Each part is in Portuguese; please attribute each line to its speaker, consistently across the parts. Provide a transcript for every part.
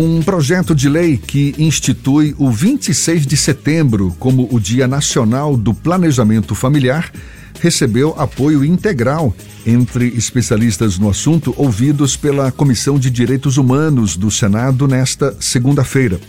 Speaker 1: Um projeto de lei que institui o 26 de setembro como o Dia Nacional do Planejamento Familiar recebeu apoio integral entre especialistas no assunto ouvidos pela Comissão de Direitos Humanos do Senado nesta segunda-feira.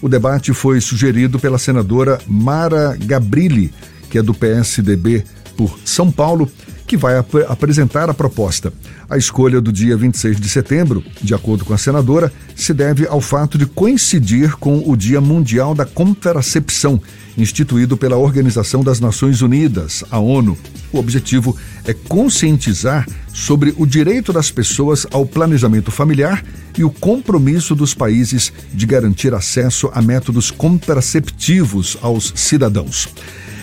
Speaker 1: O debate foi sugerido pela senadora Mara Gabrilli, que é do PSDB por São Paulo que vai ap apresentar a proposta. A escolha do dia 26 de setembro, de acordo com a senadora, se deve ao fato de coincidir com o Dia Mundial da Contracepção, instituído pela Organização das Nações Unidas, a ONU. O objetivo é conscientizar sobre o direito das pessoas ao planejamento familiar e o compromisso dos países de garantir acesso a métodos contraceptivos aos cidadãos.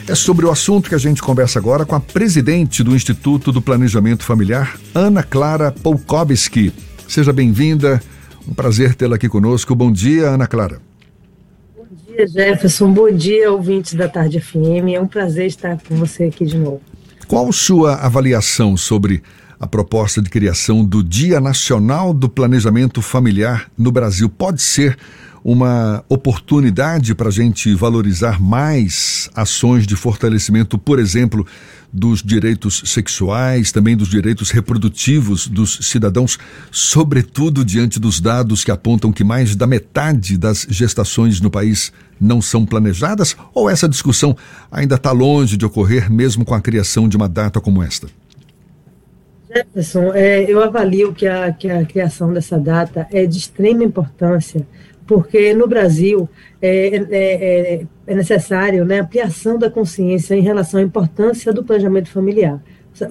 Speaker 1: É sobre o assunto que a gente conversa agora com a presidente do Instituto do Planejamento Familiar, Ana Clara Polkowski. Seja bem-vinda, um prazer tê-la aqui conosco. Bom dia, Ana Clara.
Speaker 2: Bom dia, Jefferson. Bom dia, ouvintes da Tarde FM. É um prazer estar com você aqui de novo.
Speaker 1: Qual sua avaliação sobre a proposta de criação do Dia Nacional do Planejamento Familiar no Brasil? Pode ser uma oportunidade para a gente valorizar mais ações de fortalecimento, por exemplo, dos direitos sexuais, também dos direitos reprodutivos dos cidadãos, sobretudo diante dos dados que apontam que mais da metade das gestações no país não são planejadas? Ou essa discussão ainda está longe de ocorrer, mesmo com a criação de uma data como esta?
Speaker 2: Jefferson, é, eu avalio que a, que a criação dessa data é de extrema importância porque no Brasil é, é, é, é necessário né, ampliação da consciência em relação à importância do planejamento familiar.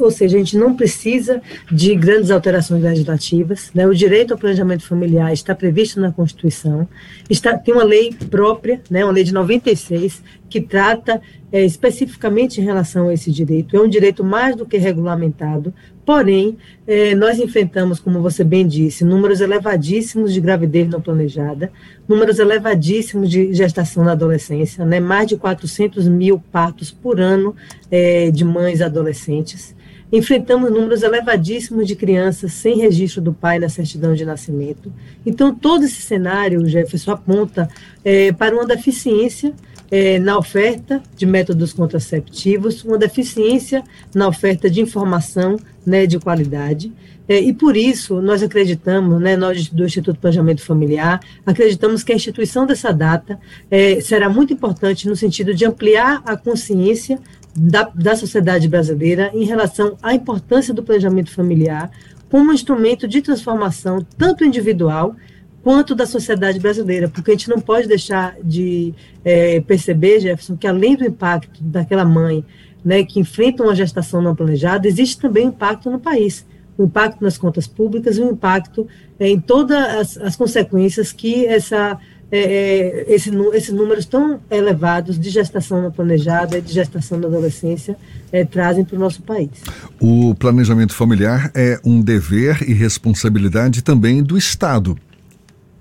Speaker 2: Ou seja, a gente não precisa de grandes alterações legislativas. Né? O direito ao planejamento familiar está previsto na Constituição. Está, tem uma lei própria, né? uma lei de 96, que trata é, especificamente em relação a esse direito. É um direito mais do que regulamentado, porém, é, nós enfrentamos, como você bem disse, números elevadíssimos de gravidez não planejada, números elevadíssimos de gestação na adolescência, né? mais de 400 mil partos por ano é, de mães adolescentes. Enfrentamos números elevadíssimos de crianças sem registro do pai na certidão de nascimento. Então, todo esse cenário, Jefferson, aponta é, para uma deficiência é, na oferta de métodos contraceptivos, uma deficiência na oferta de informação né, de qualidade. É, e por isso nós acreditamos, né, nós do Instituto Planejamento Familiar, acreditamos que a instituição dessa data é, será muito importante no sentido de ampliar a consciência da, da sociedade brasileira em relação à importância do planejamento familiar como um instrumento de transformação tanto individual quanto da sociedade brasileira, porque a gente não pode deixar de é, perceber, Jefferson, que além do impacto daquela mãe né, que enfrenta uma gestação não planejada, existe também impacto no país, o impacto nas contas públicas, um impacto é, em todas as, as, consequências que essa, é, é esse, esses números tão elevados de gestação não planejada e de gestação na adolescência é, trazem para o nosso país.
Speaker 1: O planejamento familiar é um dever e responsabilidade também do Estado.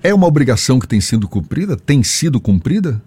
Speaker 1: É uma obrigação que tem sido cumprida? Tem sido cumprida?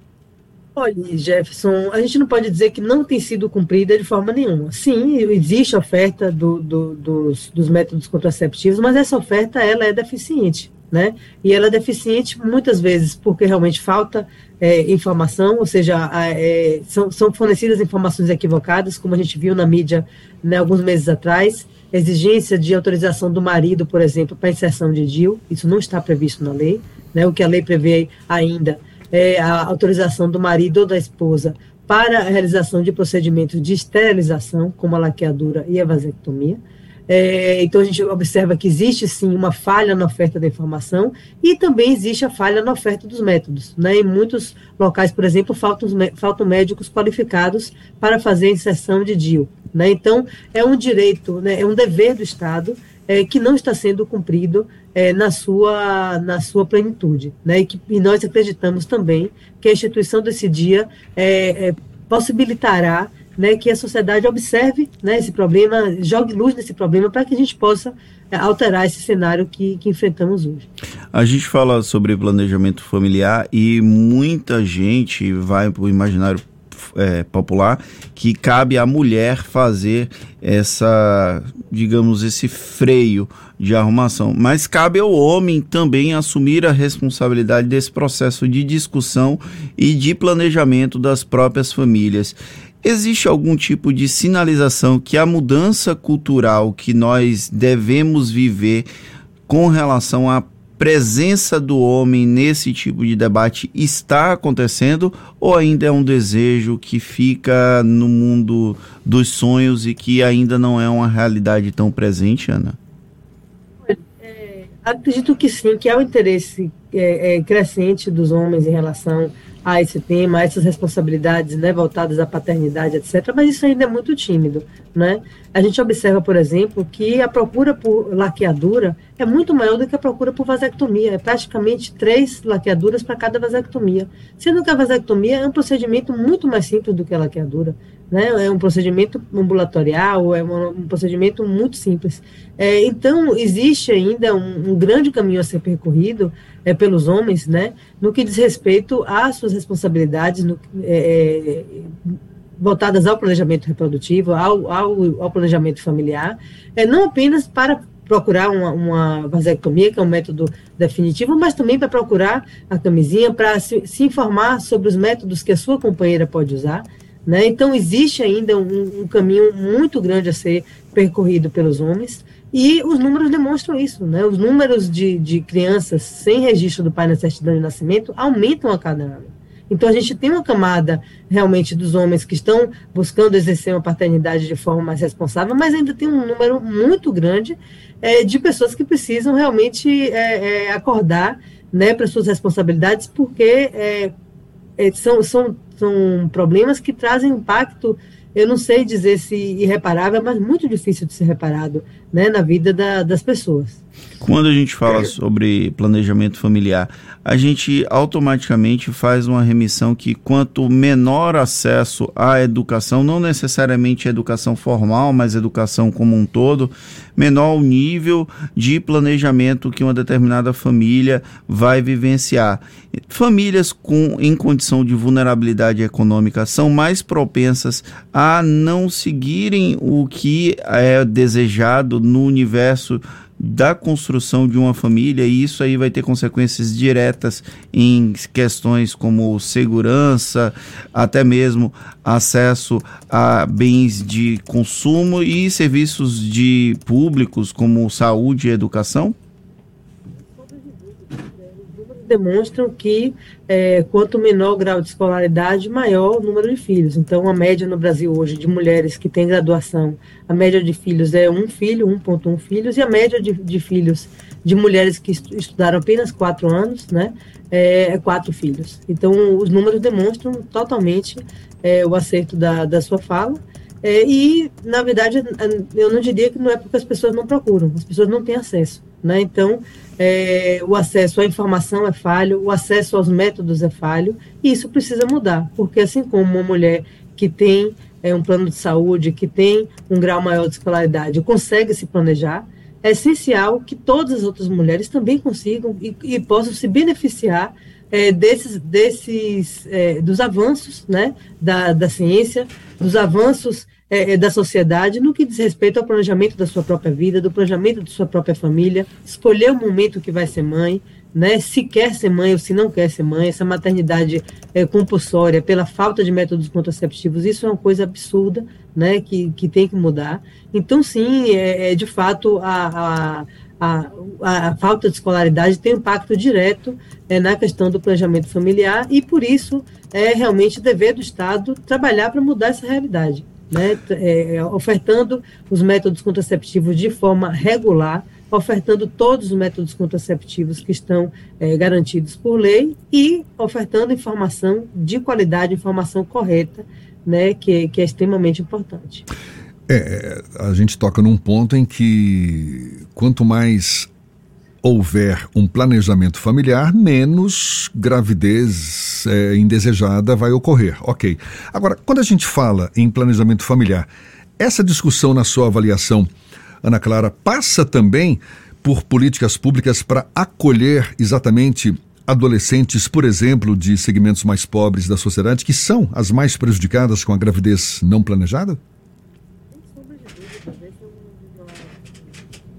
Speaker 2: Olha, Jefferson, a gente não pode dizer que não tem sido cumprida de forma nenhuma. Sim, existe oferta do, do, dos, dos, métodos contraceptivos, mas essa oferta ela é deficiente, né? E ela é deficiente muitas vezes porque realmente falta é, informação, ou seja, é, são, são fornecidas informações equivocadas, como a gente viu na mídia né, alguns meses atrás exigência de autorização do marido, por exemplo, para inserção de DIL, isso não está previsto na lei, né? o que a lei prevê ainda é a autorização do marido ou da esposa para a realização de procedimentos de esterilização, como a laqueadura e a vasectomia. É, então, a gente observa que existe sim uma falha na oferta da informação e também existe a falha na oferta dos métodos. Né? Em muitos locais, por exemplo, faltam, faltam médicos qualificados para fazer a inserção de DIU. Né? Então, é um direito, né? é um dever do Estado é, que não está sendo cumprido é, na, sua, na sua plenitude. Né? E, que, e nós acreditamos também que a instituição desse dia é, é possibilitará né, que a sociedade observe né, esse problema, jogue luz nesse problema para que a gente possa é, alterar esse cenário que, que enfrentamos hoje.
Speaker 3: A gente fala sobre planejamento familiar e muita gente vai para o imaginário é, popular, que cabe à mulher fazer essa, digamos, esse freio de arrumação. Mas cabe ao homem também assumir a responsabilidade desse processo de discussão e de planejamento das próprias famílias. Existe algum tipo de sinalização que a mudança cultural que nós devemos viver com relação à presença do homem nesse tipo de debate está acontecendo ou ainda é um desejo que fica no mundo dos sonhos e que ainda não é uma realidade tão presente, Ana?
Speaker 2: É, acredito que sim, que há o um interesse é, é, crescente dos homens em relação a esse tema, a essas responsabilidades né, voltadas à paternidade, etc. Mas isso ainda é muito tímido. Né? A gente observa, por exemplo, que a procura por laqueadura é muito maior do que a procura por vasectomia. É praticamente três laqueaduras para cada vasectomia. Sendo que a vasectomia é um procedimento muito mais simples do que a laqueadura. Né? É um procedimento ambulatorial, é um, procedimento muito simples. É, então, existe ainda um, um, grande caminho a ser percorrido é, pelos homens, né, no que diz respeito às suas responsabilidades no, é, é voltadas ao planejamento reprodutivo, ao, ao, ao planejamento familiar, é, não apenas para procurar uma, uma, vasectomia, que é um método definitivo, mas também para procurar a camisinha, para se, se informar sobre os métodos que a sua companheira pode usar, né? Então, existe ainda um, um, caminho muito grande a ser percorrido pelos homens, e os números demonstram isso. Né? Os números de, de crianças sem registro do pai na certidão de nascimento aumentam a cada ano. Então, a gente tem uma camada realmente dos homens que estão buscando exercer uma paternidade de forma mais responsável, mas ainda tem um número muito grande é, de pessoas que precisam realmente é, é, acordar né, para suas responsabilidades, porque é, são, são são problemas que trazem impacto, eu não sei dizer se irreparável, mas muito difícil de ser reparado né, na vida da, das pessoas.
Speaker 3: Quando a gente fala sobre planejamento familiar, a gente automaticamente faz uma remissão que quanto menor acesso à educação, não necessariamente educação formal, mas educação como um todo, menor o nível de planejamento que uma determinada família vai vivenciar. Famílias com, em condição de vulnerabilidade econômica são mais propensas a não seguirem o que é desejado no universo da construção de uma família e isso aí vai ter consequências diretas em questões como segurança, até mesmo acesso a bens de consumo e serviços de públicos como saúde e educação?
Speaker 2: Demonstram que é, quanto menor o grau de escolaridade, maior o número de filhos. Então, a média no Brasil hoje de mulheres que têm graduação, a média de filhos é um filho, 1,1 filhos, e a média de, de, filhos de mulheres que estudaram apenas quatro anos, né, é, é quatro filhos. Então, os números demonstram totalmente é, o acerto da, da sua fala. É, e, na verdade, eu não diria que não é porque as pessoas não procuram, as pessoas não têm acesso. Né? Então, é, o acesso à informação é falho, o acesso aos métodos é falho, e isso precisa mudar, porque assim como uma mulher que tem é, um plano de saúde, que tem um grau maior de escolaridade, consegue se planejar, é essencial que todas as outras mulheres também consigam e, e possam se beneficiar é, desses, desses é, dos avanços né, da, da ciência, dos avanços é, é, da sociedade no que diz respeito ao planejamento da sua própria vida, do planejamento de sua própria família, escolher o momento que vai ser mãe, né, se quer ser mãe ou se não quer ser mãe, essa maternidade é, compulsória pela falta de métodos contraceptivos, isso é uma coisa absurda, né, que, que tem que mudar. Então, sim, é, é de fato a, a, a, a, falta de escolaridade tem impacto direto é, na questão do planejamento familiar e, por isso, é realmente dever do Estado trabalhar para mudar essa realidade né, é, ofertando os métodos contraceptivos de forma regular, ofertando todos os métodos contraceptivos que estão é, garantidos por lei e ofertando informação de qualidade, informação correta, né, que, que é extremamente importante.
Speaker 1: É, a gente toca num ponto em que quanto mais houver um planejamento familiar, menos gravidez é, indesejada vai ocorrer. Ok. Agora, quando a gente fala em planejamento familiar, essa discussão, na sua avaliação, Ana Clara, passa também por políticas públicas para acolher exatamente adolescentes, por exemplo, de segmentos mais pobres da sociedade que são as mais prejudicadas com a gravidez não planejada?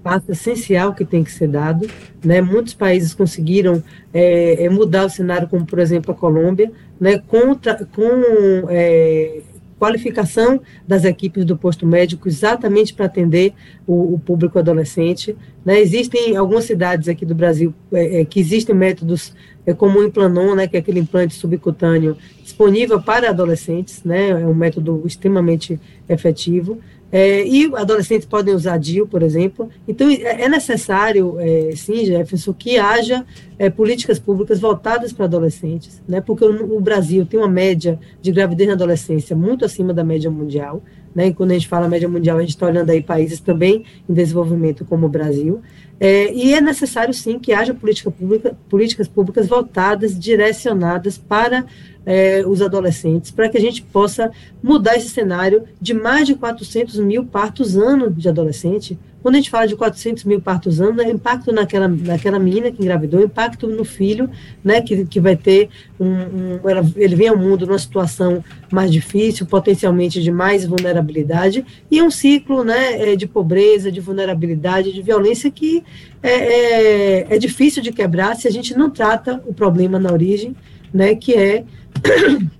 Speaker 2: Passo essencial que tem que ser dado. Né? Muitos países conseguiram é, mudar o cenário, como por exemplo a Colômbia, né? Contra, com é, qualificação das equipes do posto médico exatamente para atender o, o, público adolescente. Né? Existem algumas cidades aqui do Brasil é, é, que existem métodos é, como o Implanon, né, que é aquele implante subcutâneo disponível para adolescentes, né, é um método extremamente efetivo. É, e adolescentes podem usar DIL, por exemplo. Então, é, é necessário, é, sim, Jefferson, que haja é, políticas públicas voltadas para adolescentes, né? porque o, o, Brasil tem uma média de gravidez na adolescência muito acima da média mundial. Né? E quando a gente fala média mundial, a gente está olhando aí países também em desenvolvimento, como o Brasil. É, e é necessário, sim, que haja política pública, políticas públicas voltadas, direcionadas para é, os adolescentes, para que a gente possa mudar esse cenário de mais de 400 mil partos ano de adolescente. Quando a gente fala de 400 mil partos ano, é impacto naquela, naquela menina que engravidou, impacto no filho, né, que, que vai ter um, um ele vem ao mundo numa situação mais difícil, potencialmente de mais vulnerabilidade, e é um ciclo, né, é, de pobreza, de vulnerabilidade, de violência que é, é, é difícil de quebrar se a gente não trata o problema na origem, né, que é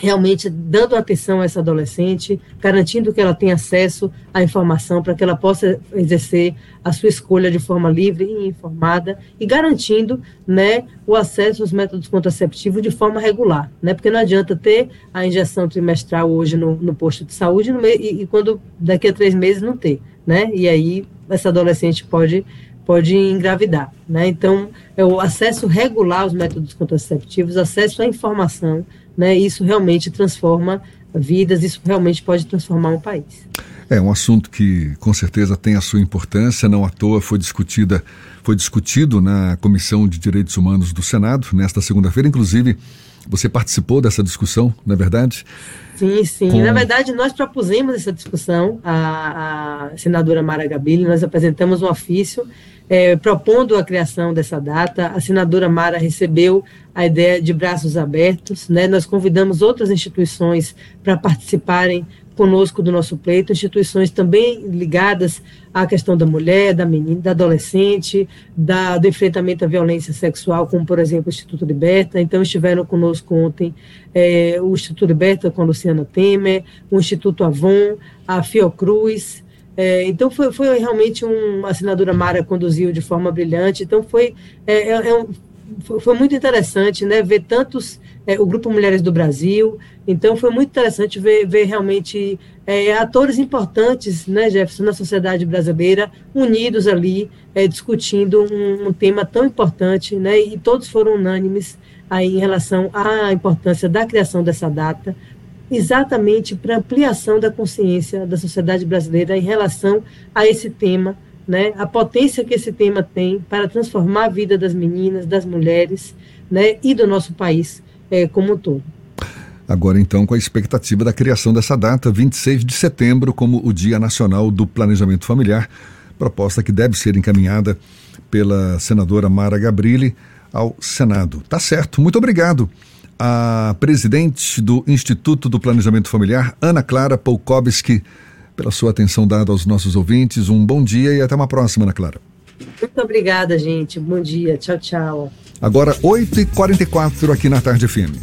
Speaker 2: realmente dando atenção a essa adolescente, garantindo que ela tenha acesso à informação para que ela possa exercer a sua escolha de forma livre e informada e garantindo, né, o acesso aos métodos contraceptivos de forma regular, né, porque não adianta ter a injeção trimestral hoje no, no posto de saúde e, e quando daqui a três meses não ter, né, e aí essa adolescente pode pode engravidar. Né? Então, é o acesso regular aos métodos contraceptivos, acesso à informação, né? isso realmente transforma vidas, isso realmente pode transformar um país.
Speaker 1: É um assunto que com certeza tem a sua importância, não à toa foi discutida, foi discutido na Comissão de Direitos Humanos do Senado nesta segunda-feira, inclusive você participou dessa discussão, não é verdade?
Speaker 2: Sim, sim. Com... Na verdade, nós propusemos essa discussão, a, a senadora Mara Gabili, nós apresentamos um ofício é, propondo a criação dessa data. A senadora Mara recebeu a ideia de braços abertos. Né? Nós convidamos outras instituições para participarem conosco do nosso pleito, instituições também ligadas à questão da mulher, da menina, da adolescente, da, do enfrentamento à violência sexual, como, por exemplo, o Instituto Liberta. Então, estiveram conosco ontem é, o Instituto Liberta com a Luciana Temer, o Instituto Avon, a Fiocruz, é, então foi, foi realmente um, a assinatura Mara conduziu de forma brilhante. Então foi, é, é, é foi, foi, muito interessante né, ver tantos, é, o Grupo Mulheres do Brasil. Então foi muito interessante ver, ver realmente é, atores importantes, né, Jefferson, na sociedade brasileira, unidos ali, discutindo um, um, tema tão importante, né, e todos foram unânimes aí em relação à importância da criação dessa data exatamente para ampliação da consciência da sociedade brasileira em relação a esse tema, né? A potência que esse tema tem para transformar a vida das meninas, das mulheres, né? E do nosso país é, como um todo.
Speaker 1: Agora, então, com a expectativa da criação dessa data, 26 de setembro, como o Dia Nacional do Planejamento Familiar, proposta que deve ser encaminhada pela senadora Mara Gabrilli ao Senado. Tá certo, muito obrigado a presidente do Instituto do Planejamento Familiar, Ana Clara Polkowski, pela sua atenção dada aos nossos ouvintes. Um bom dia e até uma próxima, Ana Clara.
Speaker 2: Muito obrigada, gente. Bom dia. Tchau, tchau.
Speaker 1: Agora, 8h44 aqui na Tarde Firme.